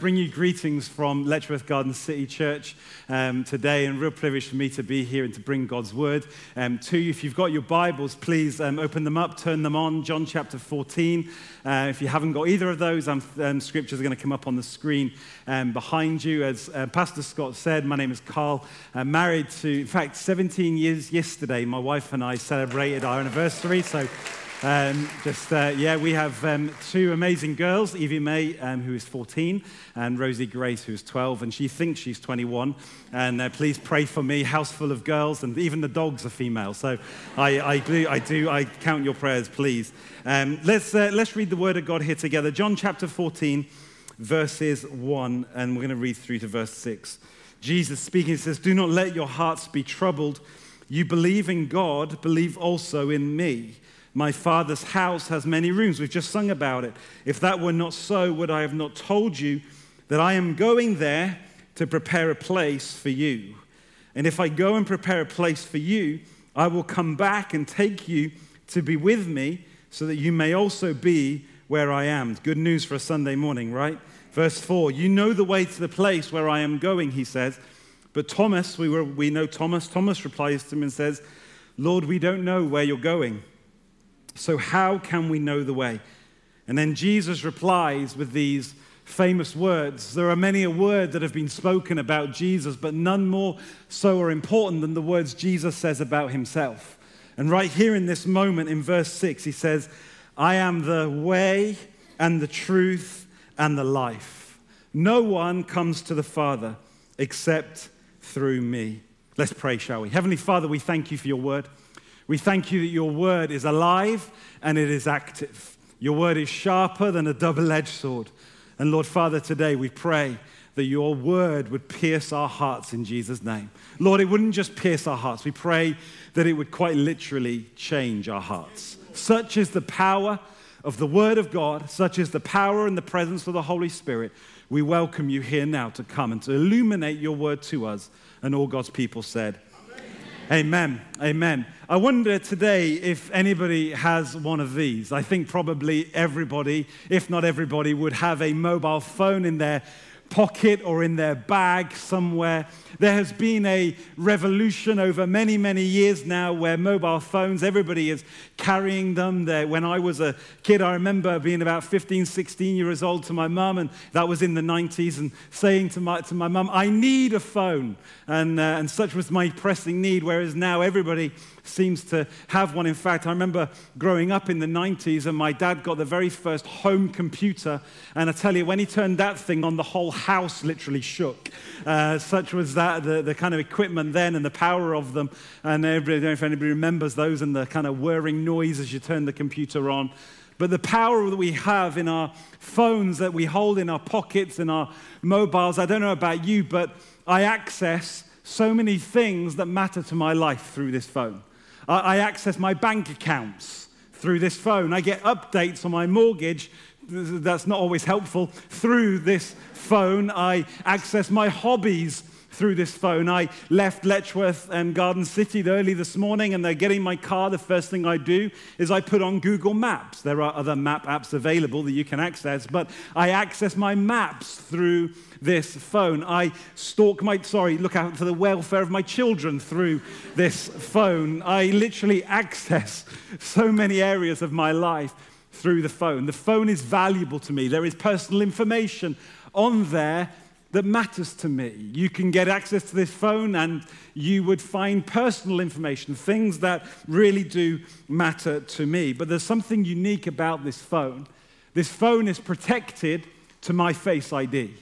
bring you greetings from Letchworth Garden City Church um, today, and real privilege for me to be here and to bring God's word um, to you. If you've got your Bibles, please um, open them up, turn them on. John chapter 14. Uh, if you haven't got either of those, um, um, scriptures are going to come up on the screen um, behind you. As uh, Pastor Scott said, my name is Carl. I'm married to, in fact, 17 years yesterday. My wife and I celebrated our anniversary, so. Um, just, uh, yeah, we have um, two amazing girls, Evie May, um, who is 14, and Rosie Grace, who's 12, and she thinks she's 21. And uh, please pray for me, house full of girls, and even the dogs are female. So I, I, do, I do, I count your prayers, please. Um, let's, uh, let's read the word of God here together. John chapter 14, verses 1, and we're going to read through to verse 6. Jesus speaking says, Do not let your hearts be troubled. You believe in God, believe also in me. My father's house has many rooms. We've just sung about it. If that were not so, would I have not told you that I am going there to prepare a place for you? And if I go and prepare a place for you, I will come back and take you to be with me so that you may also be where I am. Good news for a Sunday morning, right? Verse 4 You know the way to the place where I am going, he says. But Thomas, we, were, we know Thomas, Thomas replies to him and says, Lord, we don't know where you're going. So, how can we know the way? And then Jesus replies with these famous words. There are many a word that have been spoken about Jesus, but none more so are important than the words Jesus says about himself. And right here in this moment, in verse 6, he says, I am the way and the truth and the life. No one comes to the Father except through me. Let's pray, shall we? Heavenly Father, we thank you for your word. We thank you that your word is alive and it is active. Your word is sharper than a double edged sword. And Lord Father, today we pray that your word would pierce our hearts in Jesus' name. Lord, it wouldn't just pierce our hearts, we pray that it would quite literally change our hearts. Such is the power of the word of God, such is the power and the presence of the Holy Spirit. We welcome you here now to come and to illuminate your word to us. And all God's people said, Amen. Amen. I wonder today if anybody has one of these. I think probably everybody, if not everybody, would have a mobile phone in their pocket or in their bag somewhere. There has been a revolution over many, many years now where mobile phones, everybody is carrying them. There. When I was a kid, I remember being about 15, 16 years old to my mum, and that was in the 90s, and saying to my, to my mum, I need a phone. And, uh, and such was my pressing need, whereas now everybody seems to have one. In fact, I remember growing up in the 90s, and my dad got the very first home computer. And I tell you, when he turned that thing on, the whole house literally shook. Uh, such was that, the, the kind of equipment then and the power of them. And everybody, I don't know if anybody remembers those and the kind of whirring noise as you turn the computer on. But the power that we have in our phones that we hold in our pockets and our mobiles, I don't know about you, but I access so many things that matter to my life through this phone. I access my bank accounts through this phone. I get updates on my mortgage. That's not always helpful. Through this phone, I access my hobbies through this phone. I left Letchworth and Garden City early this morning and they're getting my car. The first thing I do is I put on Google Maps. There are other map apps available that you can access, but I access my maps through this phone. I stalk my, sorry, look out for the welfare of my children through this phone. I literally access so many areas of my life through the phone. The phone is valuable to me. There is personal information on there that matters to me. You can get access to this phone and you would find personal information, things that really do matter to me. But there's something unique about this phone. This phone is protected to my Face ID.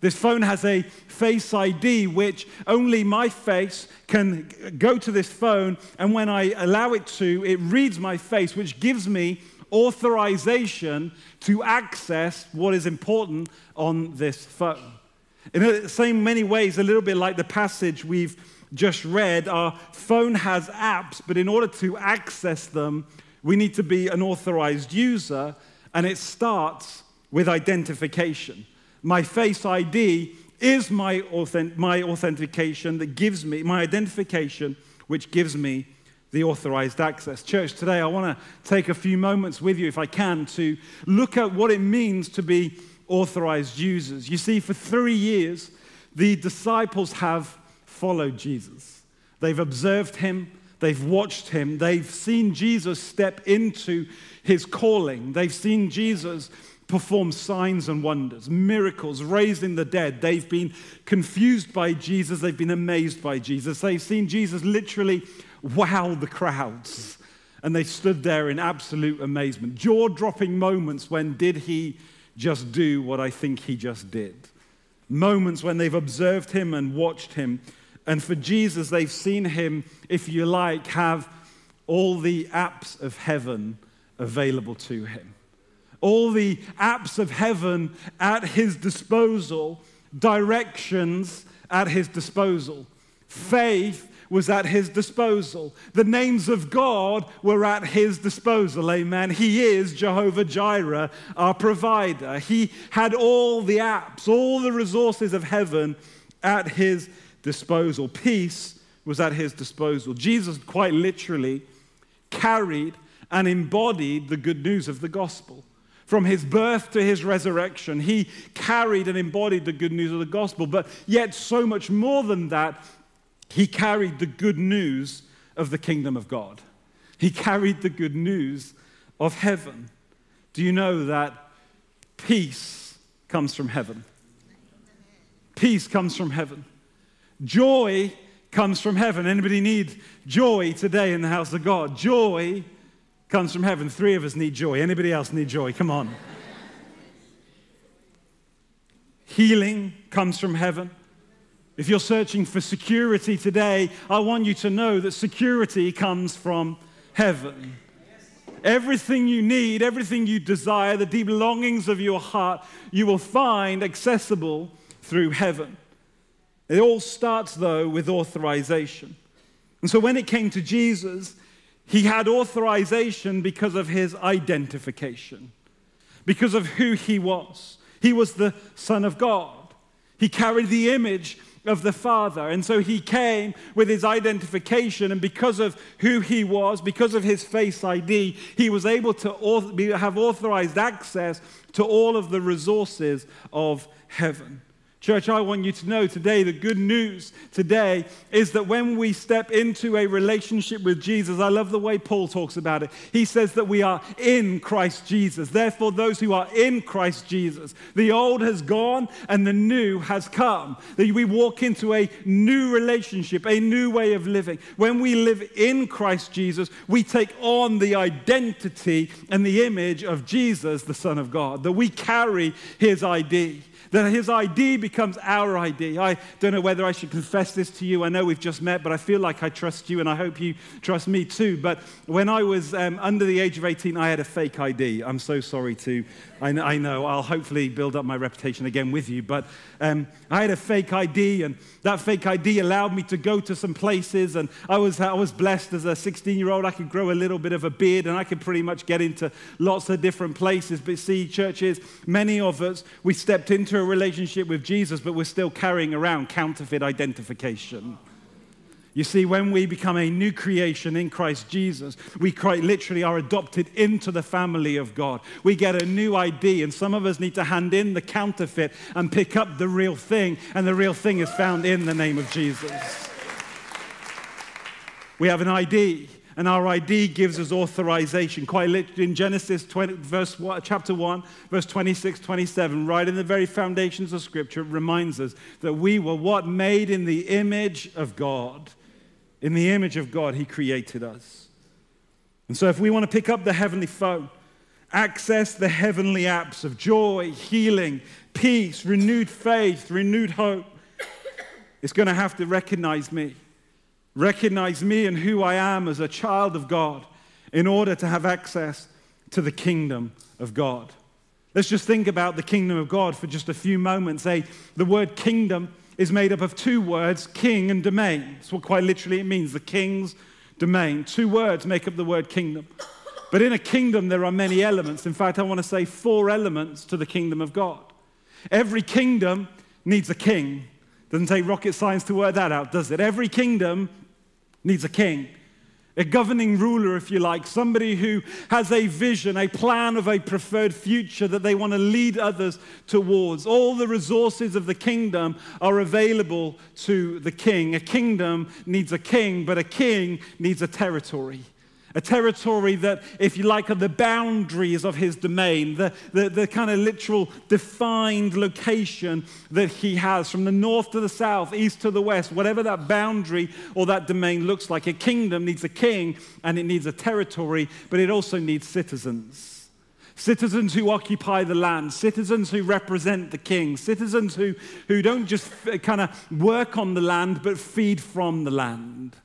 This phone has a Face ID, which only my face can go to this phone, and when I allow it to, it reads my face, which gives me authorization to access what is important on this phone. In the same many ways, a little bit like the passage we've just read, our phone has apps, but in order to access them, we need to be an authorized user, and it starts with identification. My Face ID is my, authentic, my authentication that gives me, my identification, which gives me the authorized access. Church, today I want to take a few moments with you, if I can, to look at what it means to be authorized users. You see, for three years, the disciples have followed Jesus. They've observed him, they've watched him, they've seen Jesus step into his calling, they've seen Jesus perform signs and wonders, miracles, raising the dead. They've been confused by Jesus, they've been amazed by Jesus. They've seen Jesus literally wow the crowds. And they stood there in absolute amazement. Jaw dropping moments when did he just do what I think he just did? Moments when they've observed him and watched him. And for Jesus, they've seen him, if you like, have all the apps of heaven available to him. All the apps of heaven at his disposal, directions at his disposal. Faith was at his disposal. The names of God were at his disposal. Amen. He is Jehovah Jireh, our provider. He had all the apps, all the resources of heaven at his disposal. Peace was at his disposal. Jesus quite literally carried and embodied the good news of the gospel. From his birth to his resurrection, he carried and embodied the good news of the gospel. But yet, so much more than that, he carried the good news of the kingdom of God. He carried the good news of heaven. Do you know that peace comes from heaven? Peace comes from heaven. Joy comes from heaven. Anybody need joy today in the house of God? Joy comes from heaven. Three of us need joy. Anybody else need joy? Come on. Healing comes from heaven. If you're searching for security today, I want you to know that security comes from heaven. Everything you need, everything you desire, the deep longings of your heart, you will find accessible through heaven. It all starts, though, with authorization. And so when it came to Jesus, he had authorization because of his identification, because of who he was. He was the Son of God. He carried the image of the Father. And so he came with his identification, and because of who he was, because of his face ID, he was able to have authorized access to all of the resources of heaven. Church, I want you to know today the good news today is that when we step into a relationship with Jesus, I love the way Paul talks about it. He says that we are in Christ Jesus. Therefore, those who are in Christ Jesus, the old has gone and the new has come. That we walk into a new relationship, a new way of living. When we live in Christ Jesus, we take on the identity and the image of Jesus, the Son of God, that we carry his ID that his ID becomes our ID. I don't know whether I should confess this to you. I know we've just met, but I feel like I trust you, and I hope you trust me too. But when I was um, under the age of 18, I had a fake ID. I'm so sorry to I know, I know, I'll hopefully build up my reputation again with you. But um, I had a fake ID, and that fake ID allowed me to go to some places. And I was, I was blessed as a 16 year old. I could grow a little bit of a beard, and I could pretty much get into lots of different places. But see, churches, many of us, we stepped into a relationship with Jesus, but we're still carrying around counterfeit identification. You see, when we become a new creation in Christ Jesus, we quite literally are adopted into the family of God. We get a new ID, and some of us need to hand in the counterfeit and pick up the real thing, and the real thing is found in the name of Jesus. We have an ID, and our ID gives us authorization. Quite literally in Genesis 20, verse, chapter 1, verse 26, 27, right in the very foundations of Scripture, reminds us that we were what? Made in the image of God. In the image of God, He created us. And so, if we want to pick up the heavenly phone, access the heavenly apps of joy, healing, peace, renewed faith, renewed hope, it's going to have to recognize me. Recognize me and who I am as a child of God in order to have access to the kingdom of God. Let's just think about the kingdom of God for just a few moments. A, the word kingdom is made up of two words, king and domain. That's what quite literally it means, the king's domain. Two words make up the word kingdom. But in a kingdom, there are many elements. In fact, I want to say four elements to the kingdom of God. Every kingdom needs a king. Doesn't take rocket science to work that out, does it? Every kingdom needs a king. a governing ruler, if you like, somebody who has a vision, a plan of a preferred future that they want to lead others towards. All the resources of the kingdom are available to the king. A kingdom needs a king, but a king needs a territory. A territory that, if you like, are the boundaries of his domain, the, the, the, kind of literal defined location that he has from the north to the south, east to the west, whatever that boundary or that domain looks like. A kingdom needs a king and it needs a territory, but it also needs citizens. Citizens who occupy the land, citizens who represent the king, citizens who, who don't just kind of work on the land but feed from the land.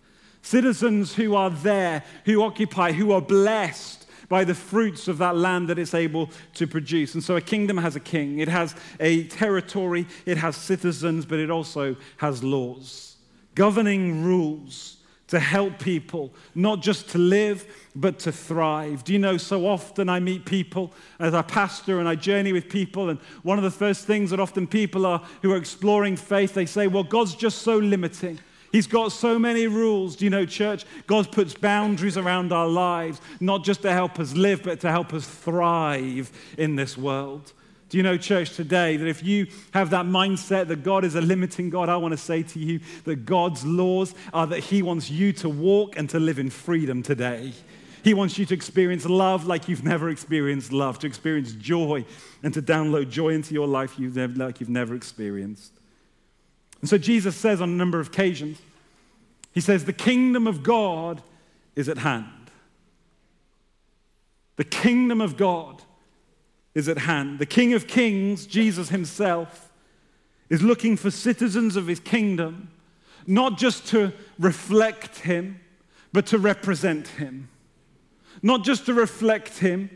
Citizens who are there, who occupy, who are blessed by the fruits of that land that it's able to produce. And so a kingdom has a king, it has a territory, it has citizens, but it also has laws, governing rules to help people, not just to live, but to thrive. Do you know, so often I meet people as a pastor and I journey with people, and one of the first things that often people are who are exploring faith, they say, Well, God's just so limiting. He's got so many rules. Do you know, church? God puts boundaries around our lives, not just to help us live, but to help us thrive in this world. Do you know, church, today, that if you have that mindset that God is a limiting God, I want to say to you that God's laws are that He wants you to walk and to live in freedom today. He wants you to experience love like you've never experienced love, to experience joy, and to download joy into your life like you've never experienced. And so Jesus says on a number of occasions, He says, The kingdom of God is at hand. The kingdom of God is at hand. The King of Kings, Jesus Himself, is looking for citizens of His kingdom, not just to reflect Him, but to represent Him. Not just to reflect Him,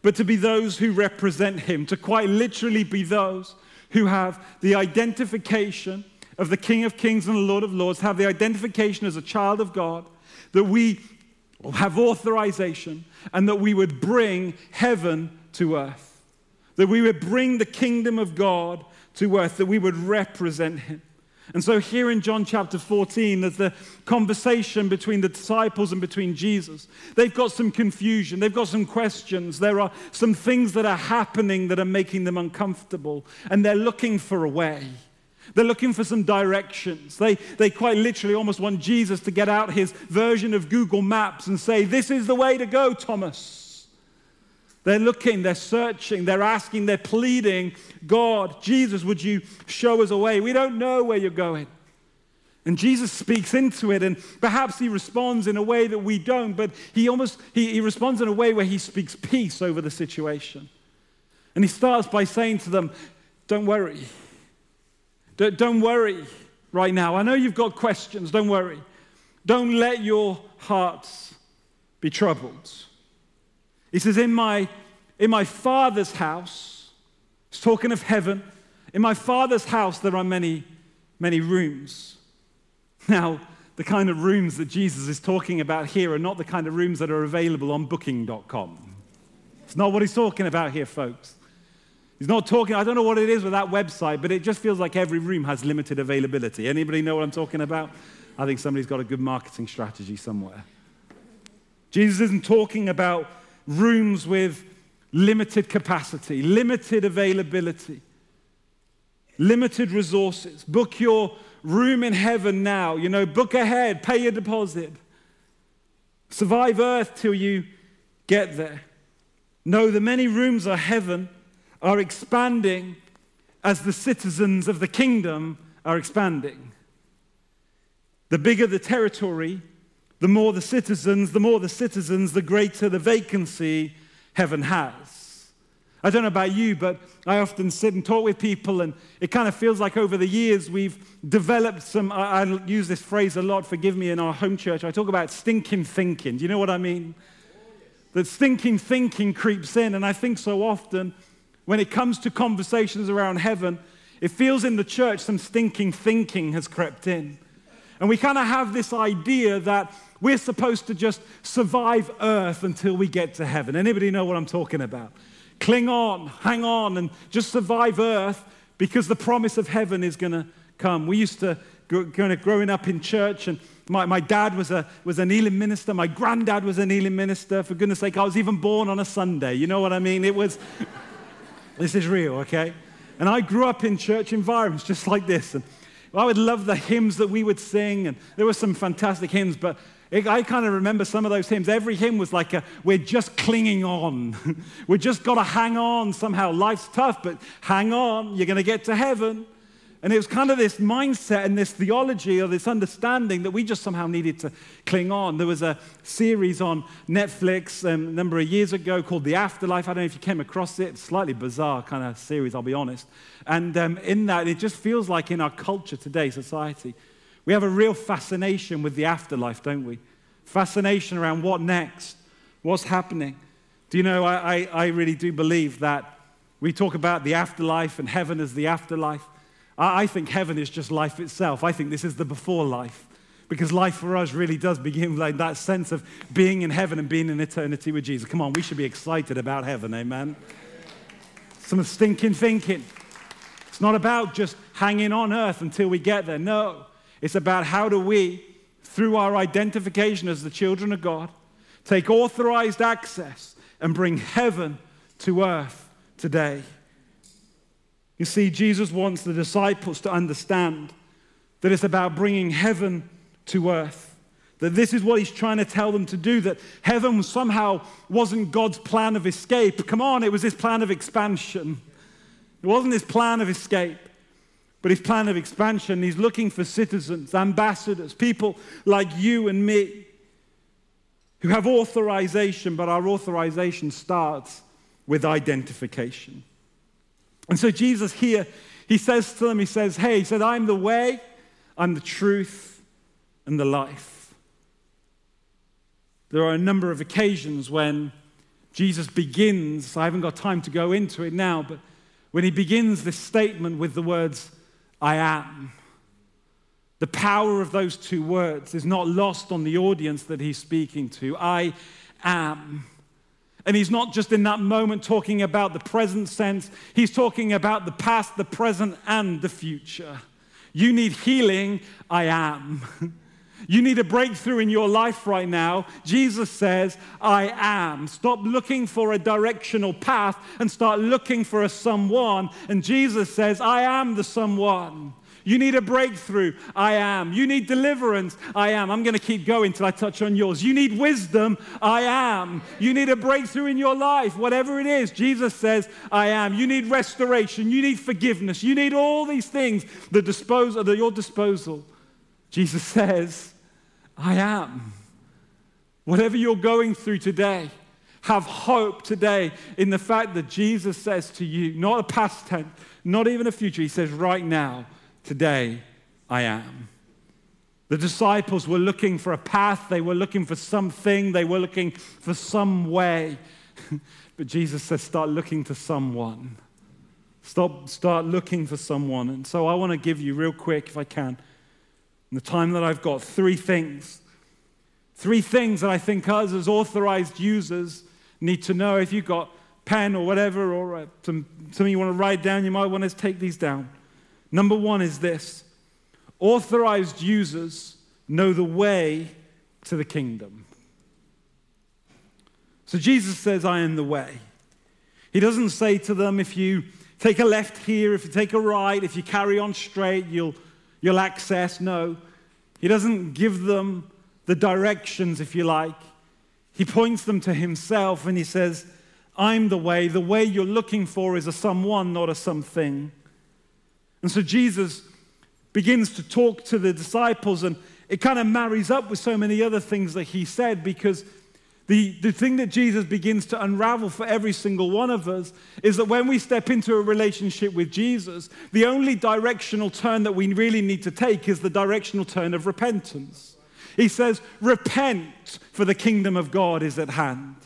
but to be those who represent Him, to quite literally be those who have the identification of the King of Kings and the Lord of Lords, have the identification as a child of God, that we have authorization, and that we would bring heaven to earth. That we would bring the kingdom of God to earth, that we would represent Him. And so, here in John chapter 14, there's the conversation between the disciples and between Jesus. They've got some confusion, they've got some questions, there are some things that are happening that are making them uncomfortable, and they're looking for a way. They're looking for some directions. They, they quite literally almost want Jesus to get out his version of Google Maps and say, This is the way to go, Thomas. They're looking, they're searching, they're asking, they're pleading, God, Jesus, would you show us a way? We don't know where you're going. And Jesus speaks into it, and perhaps he responds in a way that we don't, but he almost he, he responds in a way where he speaks peace over the situation. And he starts by saying to them, Don't worry. Don't worry right now. I know you've got questions. Don't worry. Don't let your hearts be troubled. He says, In my, in my Father's house, he's talking of heaven, in my Father's house there are many, many rooms. Now, the kind of rooms that Jesus is talking about here are not the kind of rooms that are available on booking.com. It's not what he's talking about here, folks. He's not talking, I don't know what it is with that website, but it just feels like every room has limited availability. Anybody know what I'm talking about? I think somebody's got a good marketing strategy somewhere. Jesus isn't talking about rooms with limited capacity, limited availability, limited resources. Book your room in heaven now. You know, book ahead, pay your deposit. Survive earth till you get there. No, the many rooms are heaven are expanding as the citizens of the kingdom are expanding. The bigger the territory, the more the citizens, the more the citizens, the greater the vacancy heaven has. I don't know about you, but I often sit and talk with people, and it kind of feels like over the years we've developed some. I, I use this phrase a lot, forgive me, in our home church. I talk about stinking thinking. Do you know what I mean? That stinking thinking creeps in, and I think so often when it comes to conversations around heaven, it feels in the church some stinking thinking has crept in. And we kind of have this idea that we're supposed to just survive earth until we get to heaven. Anybody know what I'm talking about? Cling on, hang on, and just survive earth because the promise of heaven is going to come. We used to, kind of growing up in church, and My, my dad was a, was an Elim minister. My granddad was an Elim minister. For goodness sake, I was even born on a Sunday. You know what I mean? It was, this is real, okay? And I grew up in church environments just like this. And I would love the hymns that we would sing. And there were some fantastic hymns, but it, I kind of remember some of those hymns. Every hymn was like, a, we're just clinging on. we just got to hang on somehow. Life's tough, but hang on. You're going to get to heaven. And it was kind of this mindset and this theology or this understanding that we just somehow needed to cling on. There was a series on Netflix um, a number of years ago called The Afterlife. I don't know if you came across it. Slightly bizarre kind of series, I'll be honest. And um, in that, it just feels like in our culture today, society, we have a real fascination with the afterlife, don't we? Fascination around what next, what's happening. Do you know, I, I, I really do believe that we talk about the afterlife and heaven as the afterlife. I, I think heaven is just life itself. I think this is the before life. Because life for us really does begin like that sense of being in heaven and being in eternity with Jesus. Come on, we should be excited about heaven, amen? Some stinking thinking. It's not about just hanging on earth until we get there. No, it's about how do we, through our identification as the children of God, take authorized access and bring heaven to earth today. You see, Jesus wants the disciples to understand that it's about bringing heaven to earth. That this is what he's trying to tell them to do, that heaven somehow wasn't God's plan of escape. Come on, it was his plan of expansion. It wasn't his plan of escape, but his plan of expansion. He's looking for citizens, ambassadors, people like you and me who have authorization, but our authorization starts with identification. And so Jesus here, he says to them, he says, Hey, he said, I'm the way, I'm the truth, and the life. There are a number of occasions when Jesus begins, I haven't got time to go into it now, but when he begins this statement with the words, I am. The power of those two words is not lost on the audience that he's speaking to. I am. And he's not just in that moment talking about the present sense, he's talking about the past, the present, and the future. You need healing, I am. You need a breakthrough in your life right now. Jesus says, I am. Stop looking for a directional path and start looking for a someone. And Jesus says, I am the someone. You need a breakthrough. I am. You need deliverance. I am. I'm going to keep going till I touch on yours. You need wisdom. I am. You need a breakthrough in your life, whatever it is. Jesus says, I am. You need restoration. You need forgiveness. You need all these things that dispose at your disposal. Jesus says, I am. Whatever you're going through today, have hope today in the fact that Jesus says to you, not a past tense, not even a future, he says, right now, Today, I am. The disciples were looking for a path, they were looking for something, they were looking for some way. but Jesus says, start looking to someone. Stop, start looking for someone. And so I want to give you, real quick, if I can, in the time that I've got, three things. Three things that I think us as authorized users need to know. If you've got pen or whatever, or uh, some, something you want to write down, you might want to take these down. Number one is this authorized users know the way to the kingdom. So Jesus says, I am the way. He doesn't say to them, if you take a left here, if you take a right, if you carry on straight, you'll, you'll access. No. He doesn't give them the directions, if you like. He points them to himself and he says, I'm the way. The way you're looking for is a someone, not a something. And so Jesus begins to talk to the disciples, and it kind of marries up with so many other things that he said because the, the thing that Jesus begins to unravel for every single one of us is that when we step into a relationship with Jesus, the only directional turn that we really need to take is the directional turn of repentance. He says, Repent, for the kingdom of God is at hand.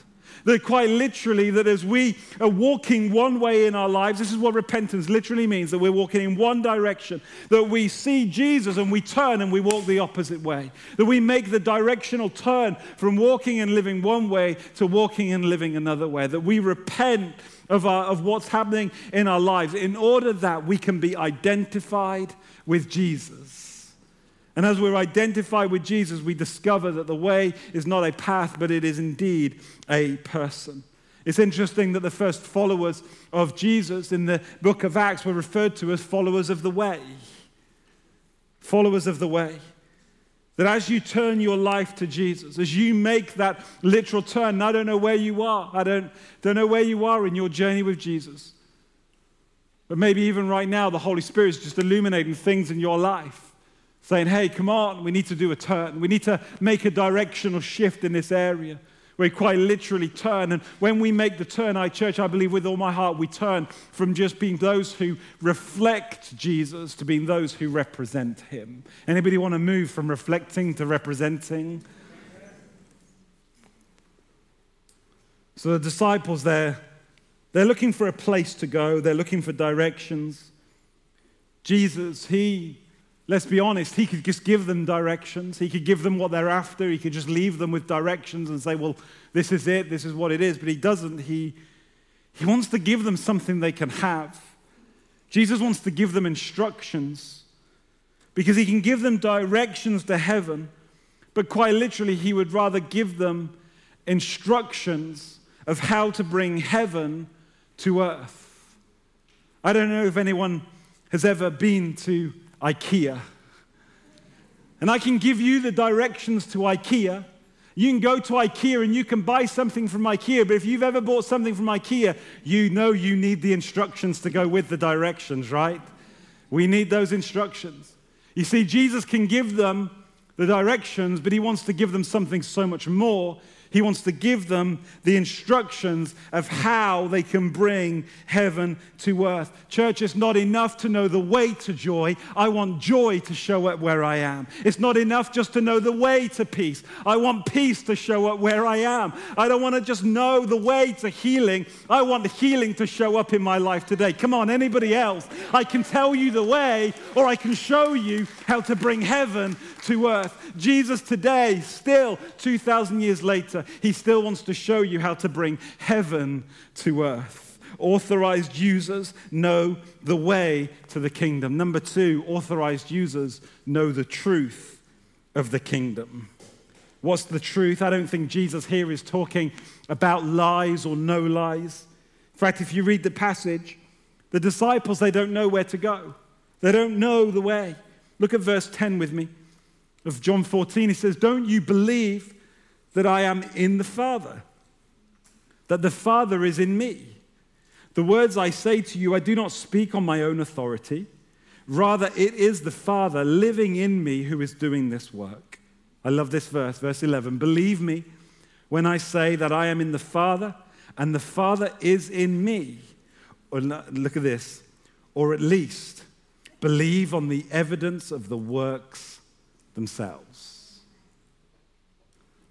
That quite literally, that as we are walking one way in our lives, this is what repentance literally means that we're walking in one direction, that we see Jesus and we turn and we walk the opposite way. That we make the directional turn from walking and living one way to walking and living another way. That we repent of, our, of what's happening in our lives in order that we can be identified with Jesus. And as we're identified with Jesus, we discover that the way is not a path, but it is indeed a person. It's interesting that the first followers of Jesus in the book of Acts were referred to as followers of the way. Followers of the way. That as you turn your life to Jesus, as you make that literal turn, I don't know where you are. I don't, don't know where you are in your journey with Jesus. But maybe even right now, the Holy Spirit is just illuminating things in your life, saying, hey, come on, we need to do a turn. We need to make a directional shift in this area. We quite literally turn. And when we make the turn, I church, I believe with all my heart, we turn from just being those who reflect Jesus to being those who represent him. Anybody want to move from reflecting to representing? So the disciples there, they're looking for a place to go, they're looking for directions. Jesus, he Let's be honest, he could just give them directions. He could give them what they're after. He could just leave them with directions and say, well, this is it, this is what it is. But he doesn't. He, he wants to give them something they can have. Jesus wants to give them instructions because he can give them directions to heaven, but quite literally, he would rather give them instructions of how to bring heaven to earth. I don't know if anyone has ever been to IKEA. And I can give you the directions to IKEA. You can go to IKEA and you can buy something from IKEA, but if you've ever bought something from IKEA, you know you need the instructions to go with the directions, right? We need those instructions. You see, Jesus can give them the directions, but he wants to give them something so much more. He wants to give them the instructions of how they can bring heaven to earth. Church, it's not enough to know the way to joy. I want joy to show up where I am. It's not enough just to know the way to peace. I want peace to show up where I am. I don't want to just know the way to healing. I want healing to show up in my life today. Come on, anybody else? I can tell you the way, or I can show you how to bring heaven to earth. Jesus today, still 2,000 years later, he still wants to show you how to bring heaven to earth. Authorized users know the way to the kingdom. Number two, authorized users know the truth of the kingdom. What's the truth? I don't think Jesus here is talking about lies or no lies. In fact, if you read the passage, the disciples, they don't know where to go. They don't know the way. Look at verse 10 with me of John 14. He says, Don't you believe that I am in the Father, that the Father is in me. The words I say to you, I do not speak on my own authority. Rather, it is the Father living in me who is doing this work. I love this verse, verse 11. Believe me when I say that I am in the Father and the Father is in me. Or look at this. Or at least believe on the evidence of the works themselves.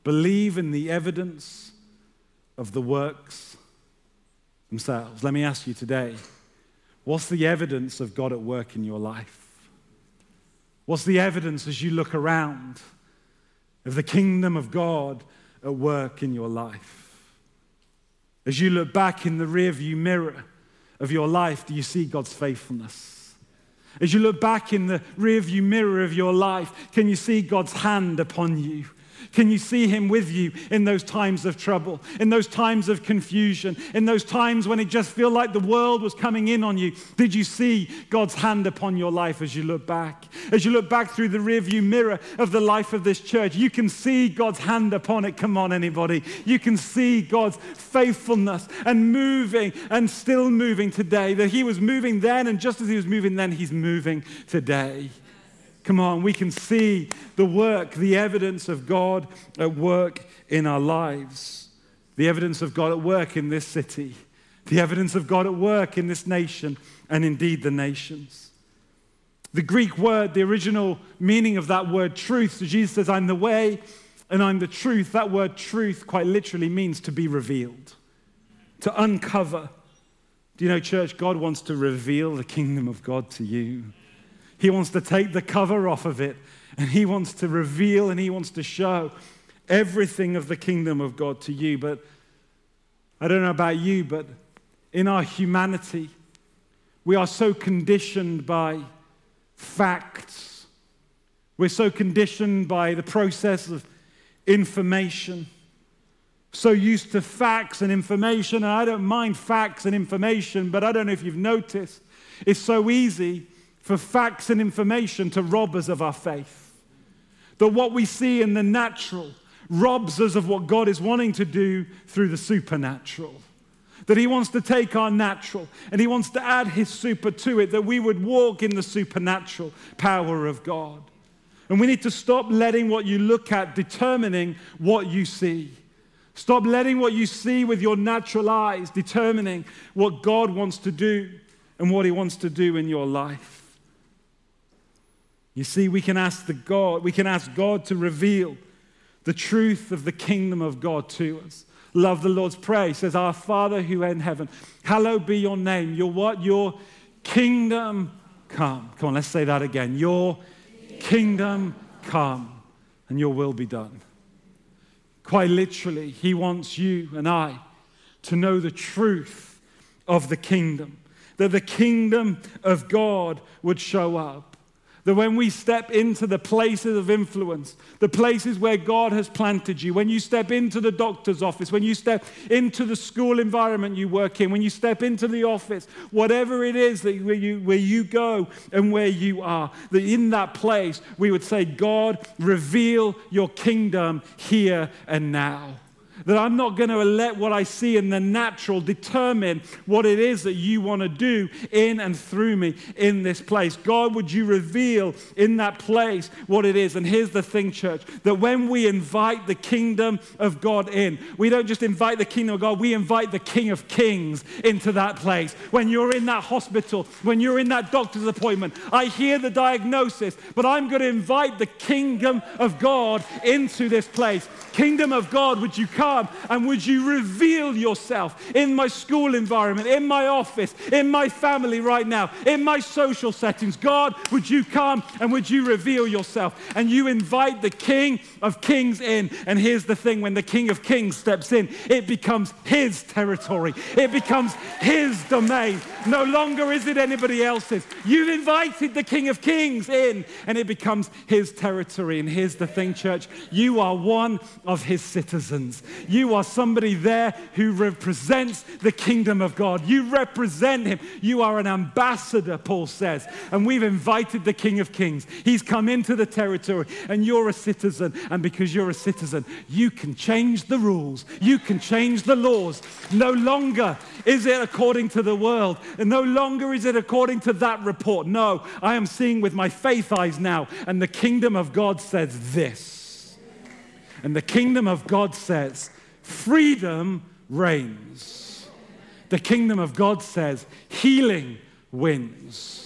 Believe in the evidence of the works themselves. Let me ask you today what's the evidence of God at work in your life? What's the evidence as you look around of the kingdom of God at work in your life? As you look back in the rearview mirror of your life, do you see God's faithfulness? As you look back in the rearview mirror of your life, can you see God's hand upon you? Can you see Him with you in those times of trouble, in those times of confusion, in those times when it just felt like the world was coming in on you? Did you see God's hand upon your life as you look back? As you look back through the rearview mirror of the life of this church, you can see God's hand upon it. Come on, anybody. You can see God's faithfulness and moving and still moving today. That He was moving then, and just as He was moving then, He's moving today. Come on, we can see the work, the evidence of God at work in our lives, the evidence of God at work in this city, the evidence of God at work in this nation, and indeed the nations. The Greek word, the original meaning of that word truth, so Jesus says, I'm the way and I'm the truth. That word truth quite literally means to be revealed, to uncover. Do you know, church, God wants to reveal the kingdom of God to you. He wants to take the cover off of it and He wants to reveal and He wants to show everything of the kingdom of God to you. But I don't know about you, but in our humanity, we are so conditioned by facts. We're so conditioned by the process of information, so used to facts and information. And I don't mind facts and information, but I don't know if you've noticed, it's so easy for facts and information to rob us of our faith. That what we see in the natural robs us of what God is wanting to do through the supernatural. That He wants to take our natural and He wants to add His super to it, that we would walk in the supernatural power of God. And we need to stop letting what you look at determining what you see. Stop letting what you see with your natural eyes determining what God wants to do and what He wants to do in your life. You see, we can ask the God, we can ask God to reveal the truth of the kingdom of God to us. Love the Lord's Prayer. He says, Our Father who in heaven, hallowed be your name. Your what? Your kingdom come. Come on, let's say that again. Your kingdom come and your will be done. Quite literally, he wants you and I to know the truth of the kingdom, that the kingdom of God would show up. That when we step into the places of influence, the places where God has planted you, when you step into the doctor's office, when you step into the school environment you work in, when you step into the office, whatever it is that where you, where you go and where you are, that in that place we would say, God, reveal your kingdom here and now. That I'm not going to let what I see in the natural determine what it is that you want to do in and through me in this place. God, would you reveal in that place what it is? And here's the thing, church, that when we invite the kingdom of God in, we don't just invite the kingdom of God, we invite the King of Kings into that place. When you're in that hospital, when you're in that doctor's appointment, I hear the diagnosis, but I'm going to invite the kingdom of God into this place. Kingdom of God, would you come? Come and would you reveal yourself in my school environment, in my office, in my family right now, in my social settings? God, would you come and would you reveal yourself? And you invite the King of Kings in. And here's the thing when the King of Kings steps in, it becomes his territory, it becomes his domain. No longer is it anybody else's. You've invited the King of Kings in, and it becomes his territory. And here's the thing, church you are one of his citizens. You are somebody there who represents the kingdom of God. You represent him. You are an ambassador, Paul says. And we've invited the King of Kings. He's come into the territory, and you're a citizen. And because you're a citizen, you can change the rules, you can change the laws. No longer is it according to the world, and no longer is it according to that report. No, I am seeing with my faith eyes now, and the kingdom of God says this. And the kingdom of God says, freedom reigns. The kingdom of God says, healing wins.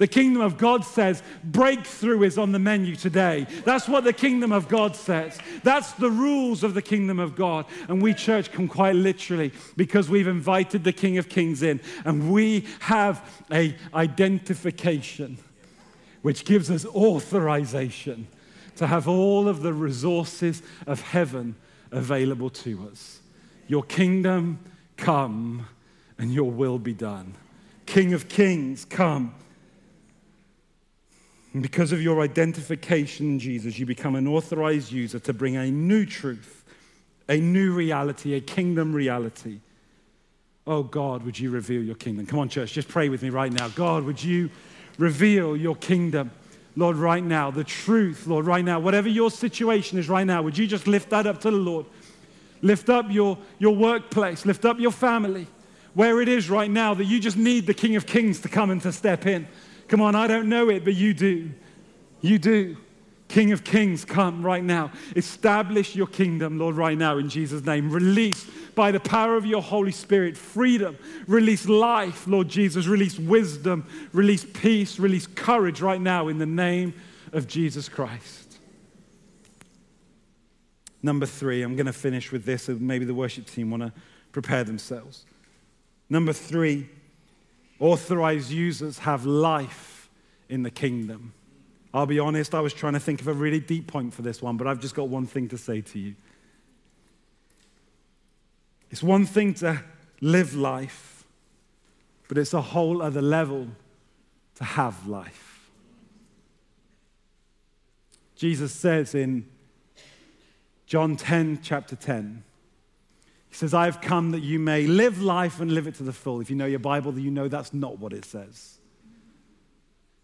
The kingdom of God says breakthrough is on the menu today. That's what the kingdom of God says. That's the rules of the kingdom of God. And we, church, come quite literally because we've invited the King of Kings in and we have a identification which gives us authorization to have all of the resources of heaven available to us. Your kingdom come and your will be done. King of kings, come. And because of your identification Jesus, you become an authorized user to bring a new truth, a new reality, a kingdom reality. Oh God, would you reveal your kingdom? Come on, church, just pray with me right now. God, would you reveal your kingdom? Lord, right now, the truth, Lord, right now, whatever your situation is right now, would you just lift that up to the Lord? Lift up your, your workplace, lift up your family, where it is right now that you just need the King of Kings to come and to step in. Come on, I don't know it, but you do. You do. King of Kings, come right now. Establish your kingdom, Lord, right now in Jesus' name. Release by the power of your Holy Spirit freedom. Release life, Lord Jesus. Release wisdom. Release peace. Release courage right now in the name of Jesus Christ. Number three, I'm going to finish with this, maybe the worship team want to prepare themselves. Number three, authorized users have life in the kingdom. I'll be honest, I was trying to think of a really deep point for this one, but I've just got one thing to say to you. It's one thing to live life, but it's a whole other level to have life. Jesus says in John 10, chapter 10, He says, I have come that you may live life and live it to the full. If you know your Bible, you know that's not what it says.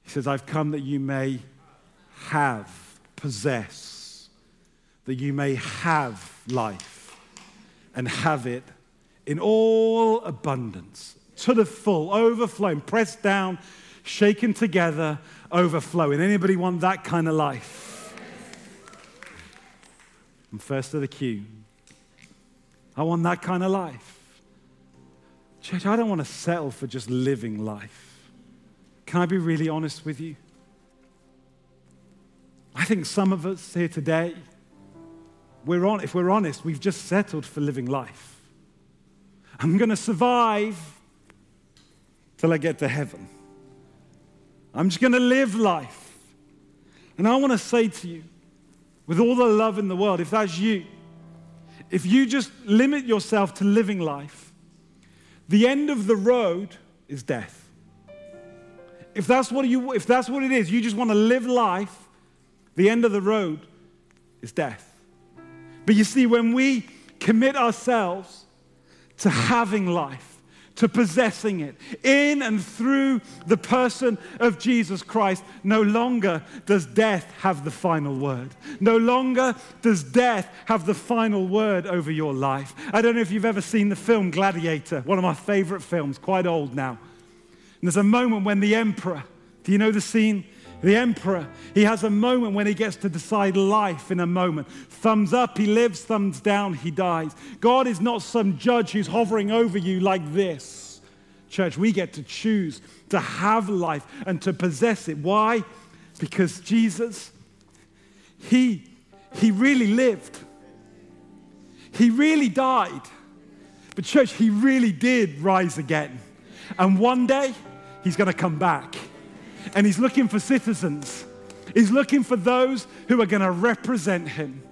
He says, I've come that you may have, possess, that you may have life and have it in all abundance, to the full, overflowing, pressed down, shaken together, overflowing. Anybody want that kind of life? I'm first of the queue. I want that kind of life. Church, I don't want to settle for just living life. Can I be really honest with you? I think some of us here today, we're on, if we're honest, we've just settled for living life. I'm going to survive till I get to heaven. I'm just going to live life. And I want to say to you, with all the love in the world, if that's you, if you just limit yourself to living life, the end of the road is death. If that's what, you, if that's what it is, you just want to live life, the end of the road is death. But you see, when we commit ourselves to having life, to possessing it. In and through the person of Jesus Christ, no longer does death have the final word. No longer does death have the final word over your life. I don't know if you've ever seen the film Gladiator, one of my favorite films, quite old now. And there's a moment when the emperor, do you know the scene? The emperor, he has a moment when he gets to decide life in a moment. Thumbs up, he lives, thumbs down, he dies. God is not some judge who's hovering over you like this. Church, we get to choose to have life and to possess it. Why? Because Jesus, he, he really lived. He really died. But, church, he really did rise again. And one day, he's going to come back and he's looking for citizens. He's looking for those who are going to represent him.